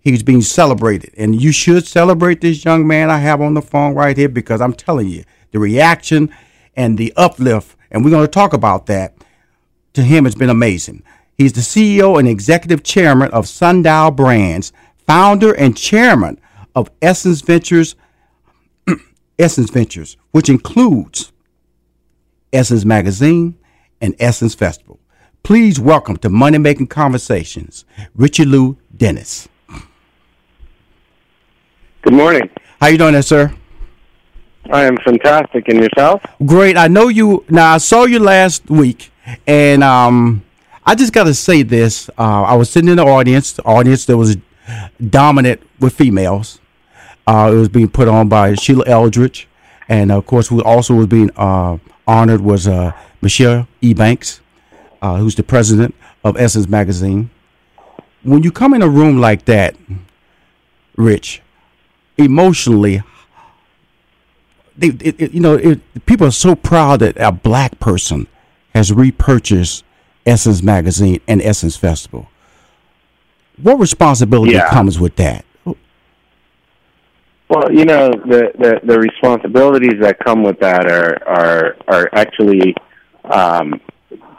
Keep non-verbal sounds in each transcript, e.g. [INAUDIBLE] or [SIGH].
He's being celebrated. And you should celebrate this young man I have on the phone right here because I'm telling you, the reaction and the uplift, and we're going to talk about that, to him has been amazing. He's the CEO and executive chairman of Sundial Brands, founder and chairman of Essence Ventures, [CLEARS THROAT] Essence Ventures, which includes Essence Magazine and Essence Festival. Please welcome to Money Making Conversations, Richelieu Dennis. Good morning. How you doing there, sir? I am fantastic. And yourself? Great. I know you. Now I saw you last week, and um, I just got to say this. Uh, I was sitting in the audience, the audience that was dominant with females. Uh, it was being put on by Sheila Eldridge, and of course, who also was being uh, honored was uh, Michelle E. Banks, uh, who's the president of Essence Magazine. When you come in a room like that, Rich, emotionally they, it, it, you know, it, people are so proud that a black person has repurchased Essence Magazine and Essence Festival. What responsibility Yeah. comes with that? Well, you know, the, the, the responsibilities that come with that are are are actually um,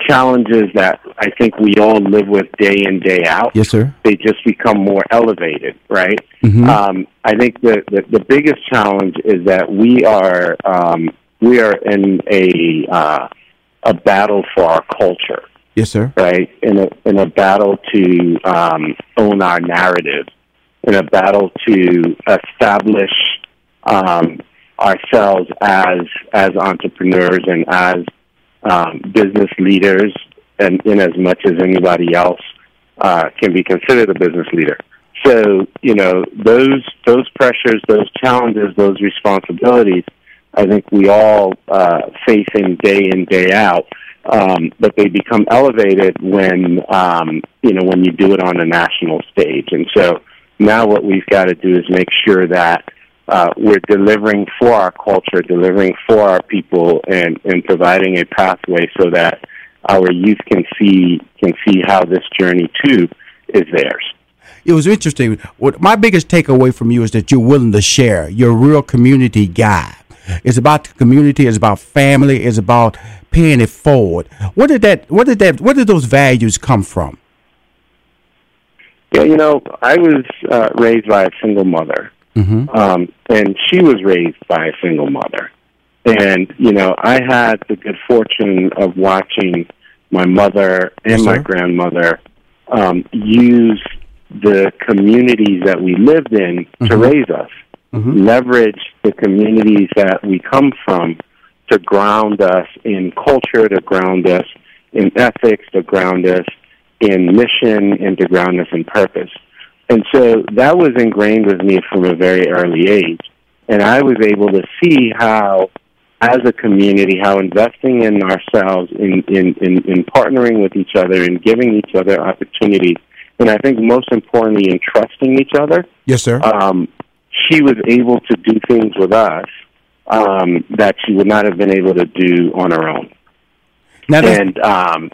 challenges that I think we all live with day in day out. Yes, sir. They just become more elevated, right? Mhm. Um, I think the, the the biggest challenge is that we are um, we are in a uh, a battle for our culture. Yes, sir. right? In a in a battle to um, own our narrative, in a battle to establish um, ourselves as as entrepreneurs and as um, business leaders, and in as much as anybody else uh, can be considered a business leader. So you know those those pressures, those challenges, those responsibilities. I think we all uh, face them day in day out um, but they become elevated when um, you know when you do it on a national stage. And so now what we've got to do is make sure that uh, we're delivering for our culture, delivering for our people, and, and providing a pathway so that our youth can see can see how this journey too is theirs. It was interesting. What my biggest takeaway from you is that you're willing to share. You're a real community guy. It's about the community. It's about family. It's about paying it forward. What did that? What did that? Where did those values come from? Yeah, you know, I was uh, raised by a single mother, Mm-hmm. um, and she was raised by a single mother. And you know, I had the good fortune of watching my mother and Yes, my grandmother um, use the communities that we lived in to Mhm. raise us, Mhm. leverage the communities that we come from to ground us in culture, to ground us in ethics, to ground us in mission, and to ground us in purpose. And so that was ingrained with me from a very early age. And I was able to see how, as a community, how investing in ourselves, in, in, in, in partnering with each other, and giving each other opportunities, and I think most importantly in trusting each other, Yes, sir. um, she was able to do things with us um, that she would not have been able to do on her own. now, And um,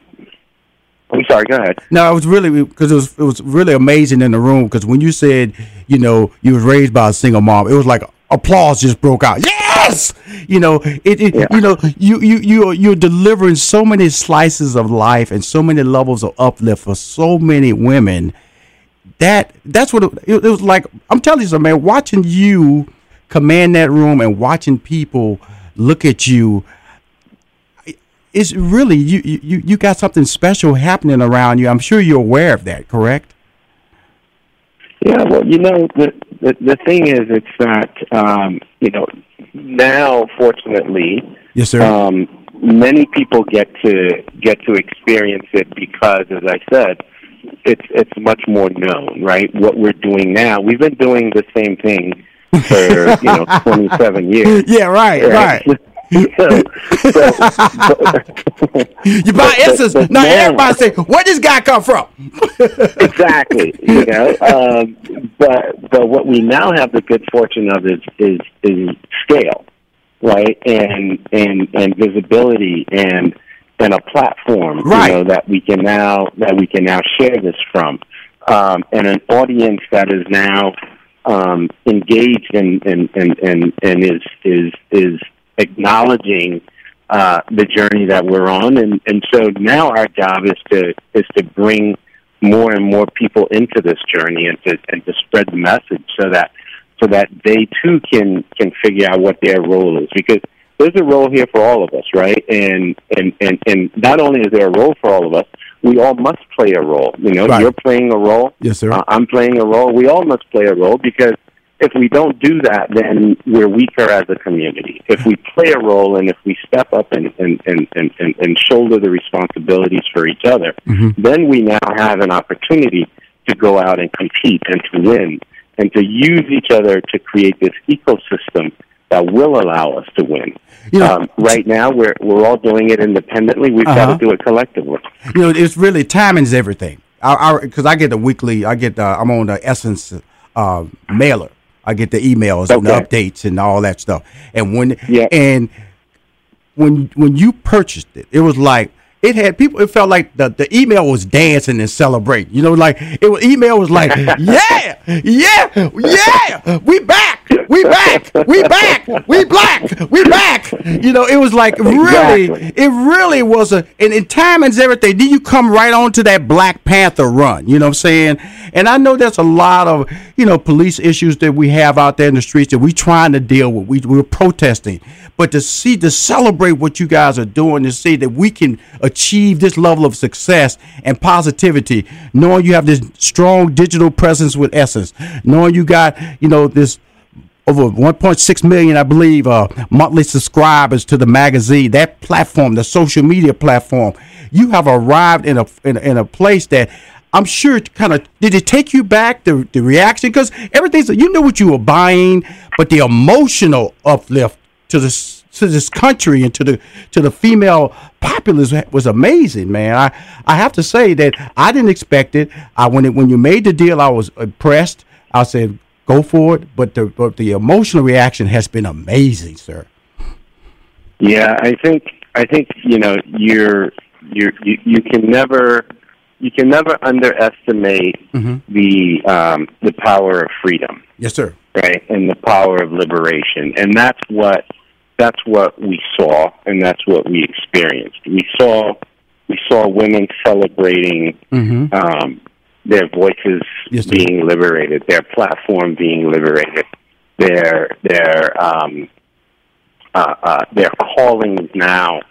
I'm sorry, go ahead. No, it was really because it was it was really amazing in the room because when you said you know you was raised by a single mom, it was like applause just broke out. Yes, you know it. it Yeah. You know you you you you're delivering so many slices of life and so many levels of uplift for so many women. That that's what it, it, it was like. I'm telling you, something, man. Watching you command that room and watching people look at you it's really you, you you got something special happening around you. I'm sure you're aware of that, correct? Yeah, well, you know, the the, the thing is, it's that um, you know now, fortunately, Yes, sir. um, many people get to get to experience it because, as I said, it's it's much more known, right? What we're doing now, we've been doing the same thing for you know [LAUGHS] 27 years. yeah, right, right. So, [LAUGHS] so, You buy but- Now now- everybody say, where this guy come from? [LAUGHS] exactly. You know, um, but but what we now have the good fortune of is is is scale, right? And and and visibility and and a platform, Right. you know, that we can now that we can now share this from, um, and an audience that is now um, engaged and and and and and is is is acknowledging uh, the journey that we're on, and and so now our job is to is to bring more and more people into this journey and to and to spread the message so that so that they too can can figure out what their role is because there's a role here for all of us, right? And and and and not only is there a role for all of us, we all must play a role. You know, Right. you're playing a role. Yes, sir. Uh, I'm playing a role. We all must play a role because if we don't do that, then we're weaker as a community. If we play a role and if we step up and and and and, and, shoulder the responsibilities for each other, Mm-hmm. then we now have an opportunity to go out and compete and to win and to use each other to create this ecosystem that will allow us to win. You know- um, right now, we're we're all doing it independently. We've Uh-huh. got to do it collectively. You know, it's really timing's everything. I because I, get the weekly, I get the, I'm on the Essence uh, mailer. I get the emails and the updates and all that stuff. And when Yeah. and when when you purchased it, it was like it had people. It felt like the, the email was dancing and celebrating. You know, like it was email was like, [LAUGHS] yeah, yeah, yeah, we back, we back, we back, we black, we back. You know, it was like really, Exactly. it really was a and in timing's everything. Then you come right on to that Black Panther run. You know what I'm saying? And I know there's a lot of you know police issues that we have out there in the streets that we're trying to deal with. We we're protesting, but to see to celebrate what you guys are doing, to see that we can achieve this level of success and positivity, knowing you have this strong digital presence with Essence, knowing you got you know this over 1.6 million, I believe, uh, monthly subscribers to the magazine. That platform, the social media platform, you have arrived in a in a, in a place that I'm sure kind of did it take you back the the reaction because everything's you know what you were buying, but the emotional uplift to this to this country and to the to the female populace was amazing, man. I I have to say that I didn't expect it. I when it when you made the deal, I was impressed. I said go for it. But the but the emotional reaction has been amazing, sir. Yeah, I think I think you know you're you're you, you can never you can never underestimate the um, the power of freedom, Yes, sir. right, and the power of liberation, and that's what that's what we saw, and that's what we experienced. We saw we saw women celebrating um, their voices Yes, being liberated, their platform being liberated, their their um, uh, uh, their callings now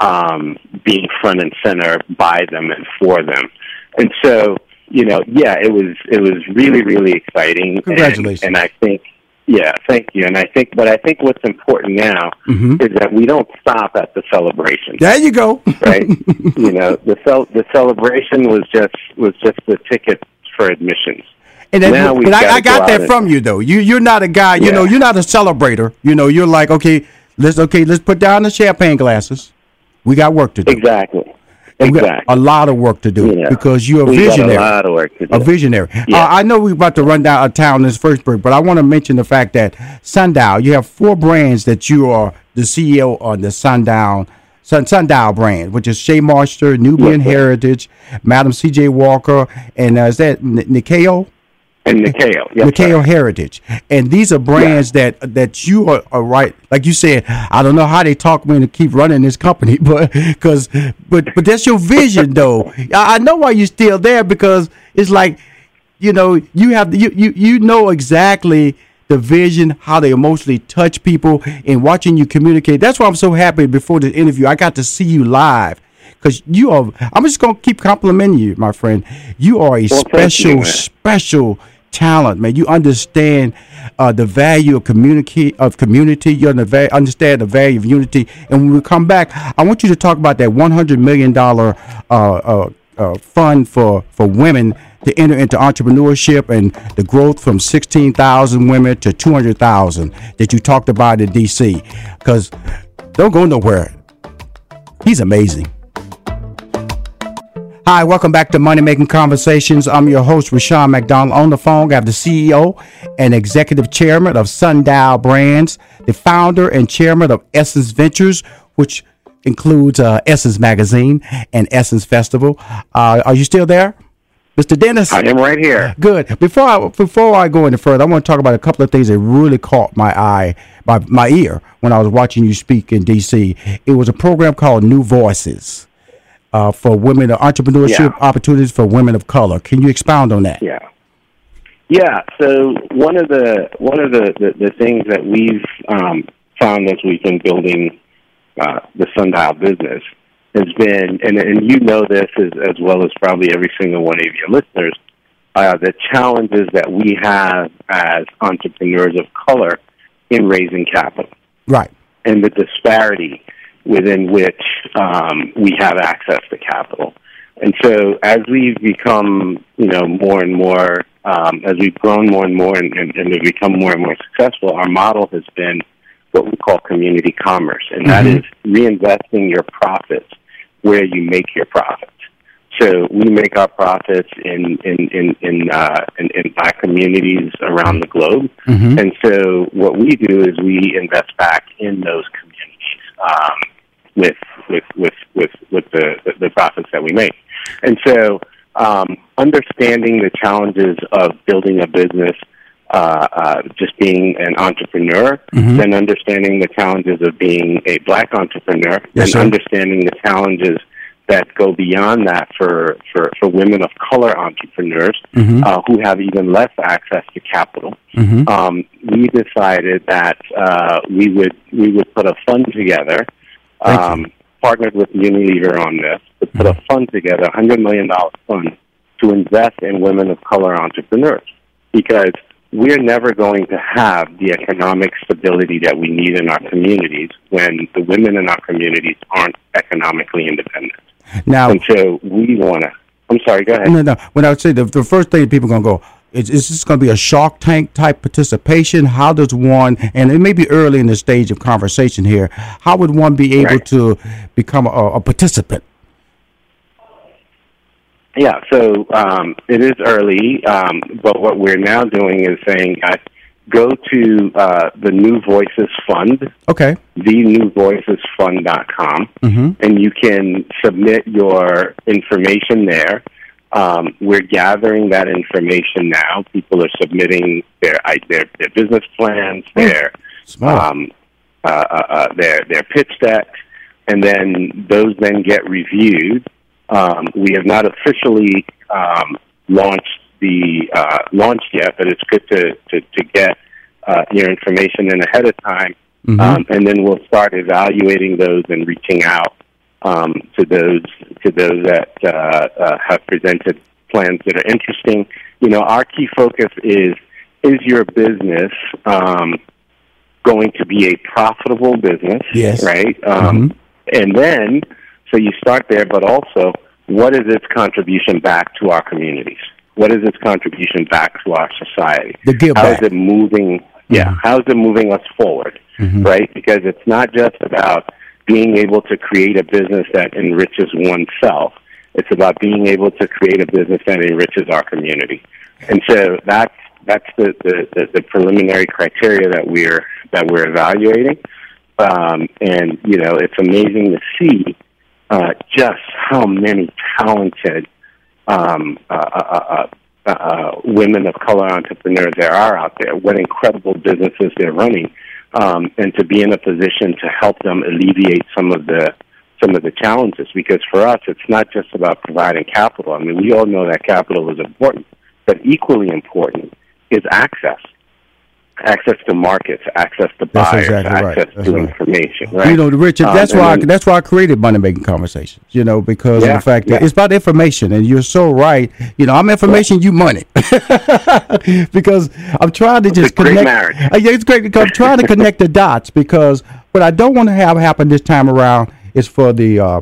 um, being front and center by them and for them. And so, you know, yeah, it was it was really really exciting. And- Congratulations. And, I think, yeah, thank you. And I think, but I think what's important now Mhm. is that we don't stop at the celebration, There you go. right? [LAUGHS] you know, the cel- the celebration was just was just the ticket for admissions. And then, Now but I, I got go that from you though. You you're not a guy. You Yeah. know, you're not a celebrator. You know, you're like okay, let's okay, let's put down the champagne glasses. We got work to do. Exactly. And we got Exactly. a lot of work to do because you're a We got visionary. a lot of work to do. a visionary. Yeah. Uh, I know we're about to run down a town this first break, but I want to mention the fact that Sundial, you have four brands that you are the CEO on the Sundown. Sun, Sundial brand, which is Shea Moisture, Nubian Yes. Heritage, Madam C.J. Walker, and uh, is that N- Nyakio? And Nyakio. Yes, Nyakio. Heritage, and these are brands that that you are, are right. Like you said, I don't know how they talk me to keep running this company, [LAUGHS] but because but but that's your vision, though. I, I know why you're still there because it's like you know you have you you you know exactly the vision, how they emotionally touch people, and watching you communicate. That's why I'm so happy. Before the interview, I got to see you live. Cause you are, I'm just gonna keep complimenting you, my friend. You are a Well, special, special talent, man. You understand uh, the value of community of community. You understand the value of unity. And when we come back, I want you to talk about that 100 million dollar uh, uh, uh, fund for for women to enter into entrepreneurship and the growth from 16,000 women to 200,000 that you talked about in DC. Because don't go nowhere. He's amazing. Hi, welcome back to Money Making Conversations. I'm your host, Rushion McDonald. On the phone, I have the CEO and Executive Chairman of Sundial Brands, the founder and chairman of Essence Ventures, which includes uh, Essence Magazine and Essence Festival. Uh, are you still there, Mr. Dennis? I am right here. Good. Before I before I go any further, I want to talk about a couple of things that really caught my eye, my my ear when I was watching you speak in D.C. It was a program called New Voices uh, for women, the entrepreneurship Yeah. opportunities for women of color. Can you expound on that? Yeah. Yeah. So one of the one of the, the, the things that we've um, found as we've been building uh, the Sundial business has been, and, and you know this as, as well as probably every single one of your listeners, uh, the challenges that we have as entrepreneurs of color in raising capital Right. and the disparity within which um, we have access to capital. And so, as we've become, you know, more and more, um, as we've grown more and more, and, and, and have become more and more successful, our model has been what we call community commerce, and that Mhm. is reinvesting your profits where you make your profits. So we make our profits in in in in, uh, in, in black communities around the globe, Mhm. and so what we do is we invest back in those communities um, with with with with with the, the profits that we make. And so um, understanding the challenges of building a business, uh, uh, just being an entrepreneur, Mhm. then understanding the challenges of being a black entrepreneur, Yes, and sir. understanding the challenges that go beyond that for, for, for women of color entrepreneurs Mhm. uh, who have even less access to capital. Mhm. Um, we decided that uh, we would we would put a fund together, um, partnered with Unilever on this, to put a fund together, a hundred million dollar fund, to invest in women of color entrepreneurs, because we're never going to have the economic stability that we need in our communities when the women in our communities aren't economically independent. Now, And so we want to. I'm sorry. Go ahead. no, no. When I would say the, the first thing people are going to go, is, is this going to be a Shark Tank type participation? How does one, and it may be early in the stage of conversation here, how would one be able Right. to become a, a participant? Yeah, so um, it is early, um, but what we're now doing is saying uh, go to uh, the New Voices Fund, Okay. thenewvoicesfund.com, Mhm. and you can submit your information there. Um, we're gathering that information now. People are submitting their their, their business plans, their um, uh, uh, uh, their their pitch decks, and then those then get reviewed. Um, we have not officially um, launched the uh, launched yet, but it's good to to, to get uh, your information in ahead of time, Mhm. um, and then we'll start evaluating those and reaching out um, to those to those that uh, uh, have presented plans that are interesting. You know, our key focus is is your business um, going to be a profitable business? Yes. Right. Um, Mhm. And then, so you start there, but also, what is its contribution back to our communities? What is its contribution back to our society? The give How is back. it moving? Yeah, Mhm. how is it moving us forward? Mhm. Right, because it's not just about being able to create a business that enriches oneself. It's about being able to create a business that enriches our community. And so that's that's the, the, the, preliminary criteria that we're that we're evaluating. Um, and you know, it's amazing to see uh, just how many talented um, uh, uh, uh, uh, women of color entrepreneurs there are out there. What incredible businesses they're running, um, and to be in a position to help them alleviate some of the some of the challenges. Because for us, it's not just about providing capital. I mean, we all know that capital is important, but equally important is access access to markets, access to buyers, exactly access right. to right. information. Right? You know, Richard, um, that's why then, I, that's why I created money making conversations. You know, because yeah, of the fact that yeah. it's about information, and you're so right. You know, I'm information, you money, [LAUGHS] because I'm trying to just connect. Uh, yeah, it's great because I'm trying to [LAUGHS] connect the dots. Because what I don't want to have happen this time around is for the uh,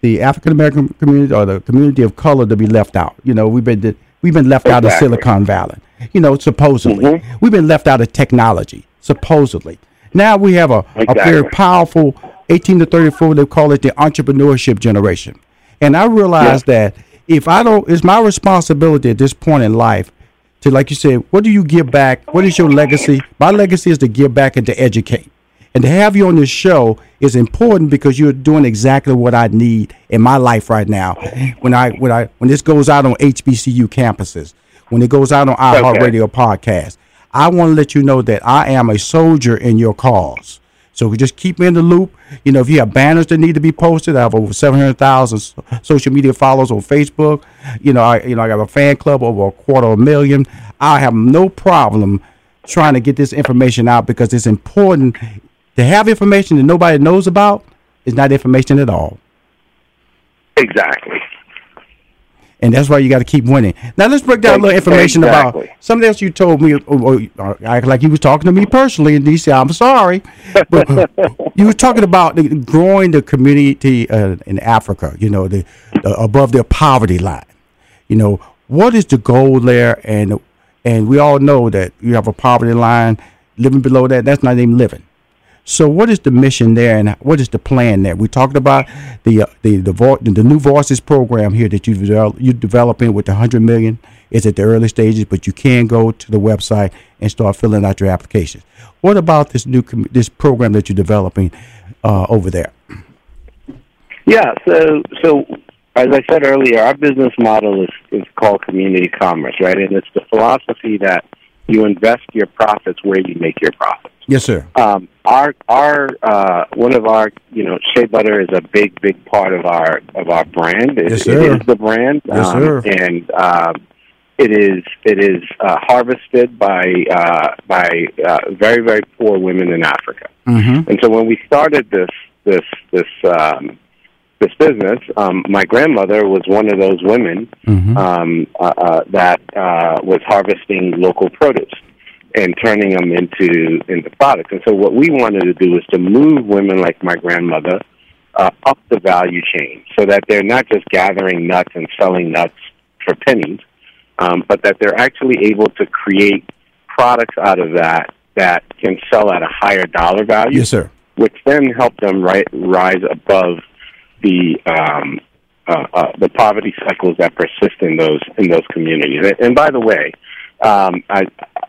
the African American community or the community of color to be left out. You know, we've been we've been left exactly. out of Silicon Valley you know, supposedly. Mm-hmm. We've been left out of technology, supposedly. Now we have a, exactly. a very powerful 18 to 34, they call it the entrepreneurship generation. And I realize yeah. that if I don't, it's my responsibility at this point in life to, like you said, what do you give back? What is your legacy? My legacy is to give back and to educate. And to have you on this show is important because you're doing exactly what I need in my life right now. When I when I when this goes out on HBCU campuses, when it goes out on iHeartRadio okay. podcast. I want to let you know that I am a soldier in your cause. So just keep me in the loop. You know, if you have banners that need to be posted, I have over seven hundred thousand social media followers on Facebook. You know, I you know I got a fan club over a quarter of a million. I have no problem trying to get this information out because it's important to have information that nobody knows about. Is not information at all. Exactly and that's why you got to keep winning. Now let's break down a little information exactly. about something else you told me. Or, or, or, like you was talking to me personally, and you said, "I'm sorry," but uh, [LAUGHS] you were talking about the, growing the community uh, in Africa. You know, the, the above their poverty line. You know, what is the goal there? And and we all know that you have a poverty line. Living below that, that's not even living. So, what is the mission there, and what is the plan there? We talked about the uh, the the, vo- the new Voices program here that you develop, you're developing with the hundred million. Is at the early stages, but you can go to the website and start filling out your applications. What about this new com- this program that you're developing uh, over there? Yeah, so so as I said earlier, our business model is is called community commerce, right? And it's the philosophy that you invest your profits where you make your profits. Yes, sir. Um, our our uh, one of our you know shea butter is a big big part of our of our brand. It, yes, sir. it is the brand. Yes, um, sir. And um, it is it is uh, harvested by uh, by uh, very very poor women in Africa. Mm-hmm. And so when we started this this this um, this business, um, my grandmother was one of those women mm-hmm. um, uh, uh, that uh, was harvesting local produce and turning them into into products. And so, what we wanted to do was to move women like my grandmother uh, up the value chain, so that they're not just gathering nuts and selling nuts for pennies, um, but that they're actually able to create products out of that that can sell at a higher dollar value. Yes, sir. Which then help them right, rise above the um, uh, uh, the poverty cycles that persist in those in those communities. And by the way, um, I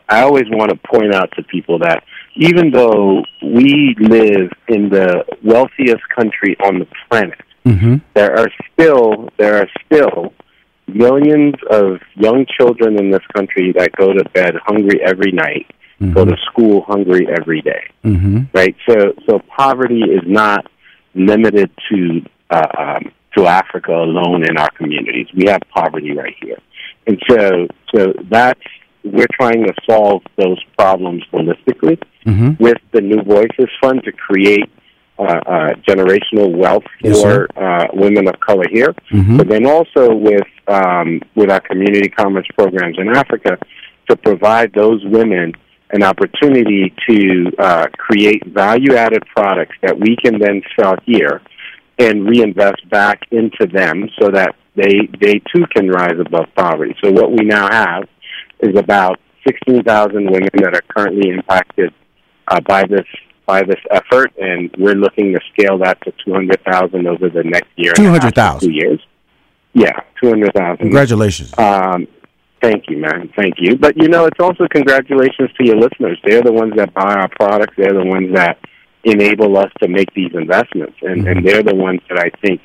I always want to point out to people that even though we live in the wealthiest country on the planet, mm-hmm. there are still there are still millions of young children in this country that go to bed hungry every night, mm-hmm. go to school hungry every day. Mm-hmm. Right. So so poverty is not limited to uh, um, to Africa alone in our communities. We have poverty right here, and so so that's we're trying to solve those problems holistically mm-hmm. with the New Voices Fund to create uh, uh, generational wealth yes, for uh, women of color here, mm-hmm. but then also with um, with our community commerce programs in Africa to provide those women an opportunity to uh, create value added products that we can then sell here and reinvest back into them so that they they too can rise above poverty. So what we now have is about 16,000 women that are currently impacted uh, by this by this effort, and we're looking to scale that to 200,000 over the next year. 200,000. Two years. Yeah, 200,000. Congratulations. Um, thank you, man. Thank you. But you know, it's also congratulations to your listeners. They're the ones that buy our products. They're the ones that enable us to make these investments, and, and they're the ones that I think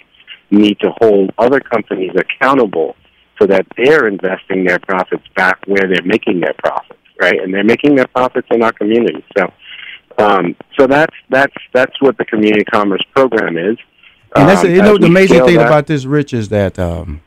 need to hold other companies accountable so that they're investing their profits back where they're making their profits, right? And they're making their profits in our community. So, um, so that's that's that's what the community commerce program is. And that's Um, you know the amazing thing that- about this, Rich, is that um,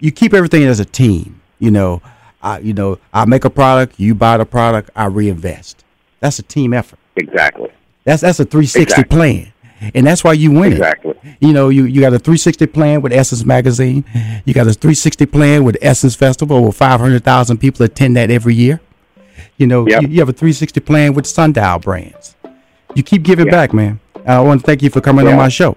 you keep everything as a team. You know, I you know I make a product, you buy the product, I reinvest. That's a team effort. exactly, That's that's a 360 Exactly. plan, and that's why you win exactly. it. You know, you you got a 360 plan with Essence Magazine. You got a 360 plan with Essence Festival, where 500,000 people attend that every year. You know, Yep. you, you have a 360 plan with Sundial Brands. You keep giving Yeah. back, man. I want to thank you for coming on my show.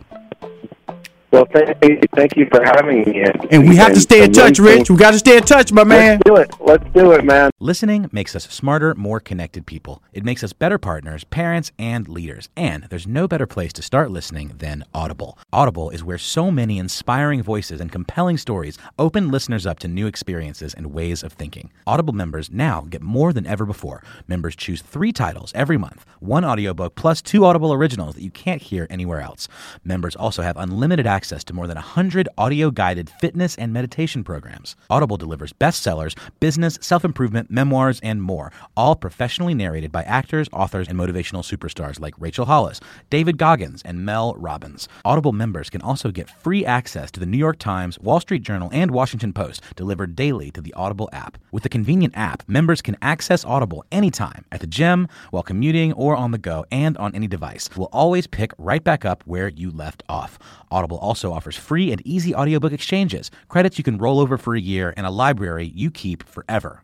Well, thank you, thank you for having me. And, And we have to stay in touch, Rich. We got to stay in touch, my man. Let's do it. Let's do it, man. Listening makes us smarter, more connected people. It makes us better partners, parents, and leaders. And there's no better place to start listening than Audible. Audible is where so many inspiring voices and compelling stories open listeners up to new experiences and ways of thinking. Audible members now get more than ever before. Members choose three titles every month one audiobook plus two Audible originals that you can't hear anywhere else. Members also have unlimited access to more than 100 audio guided fitness and meditation programs. Audible delivers bestsellers, business, self improvement, memoirs, and more, all professionally narrated by actors, authors, and motivational superstars like Rachel Hollis, David Goggins, and Mel Robbins. Audible members can also get free access to the New York Times, Wall Street Journal, and Washington Post delivered daily to the Audible app. With the convenient app, members can access Audible anytime at the gym, while commuting, or on the go, and on any device. We'll always pick right back up where you left off. Audible also offers free and easy audiobook exchanges, credits you can roll over for a year, and a library you keep forever.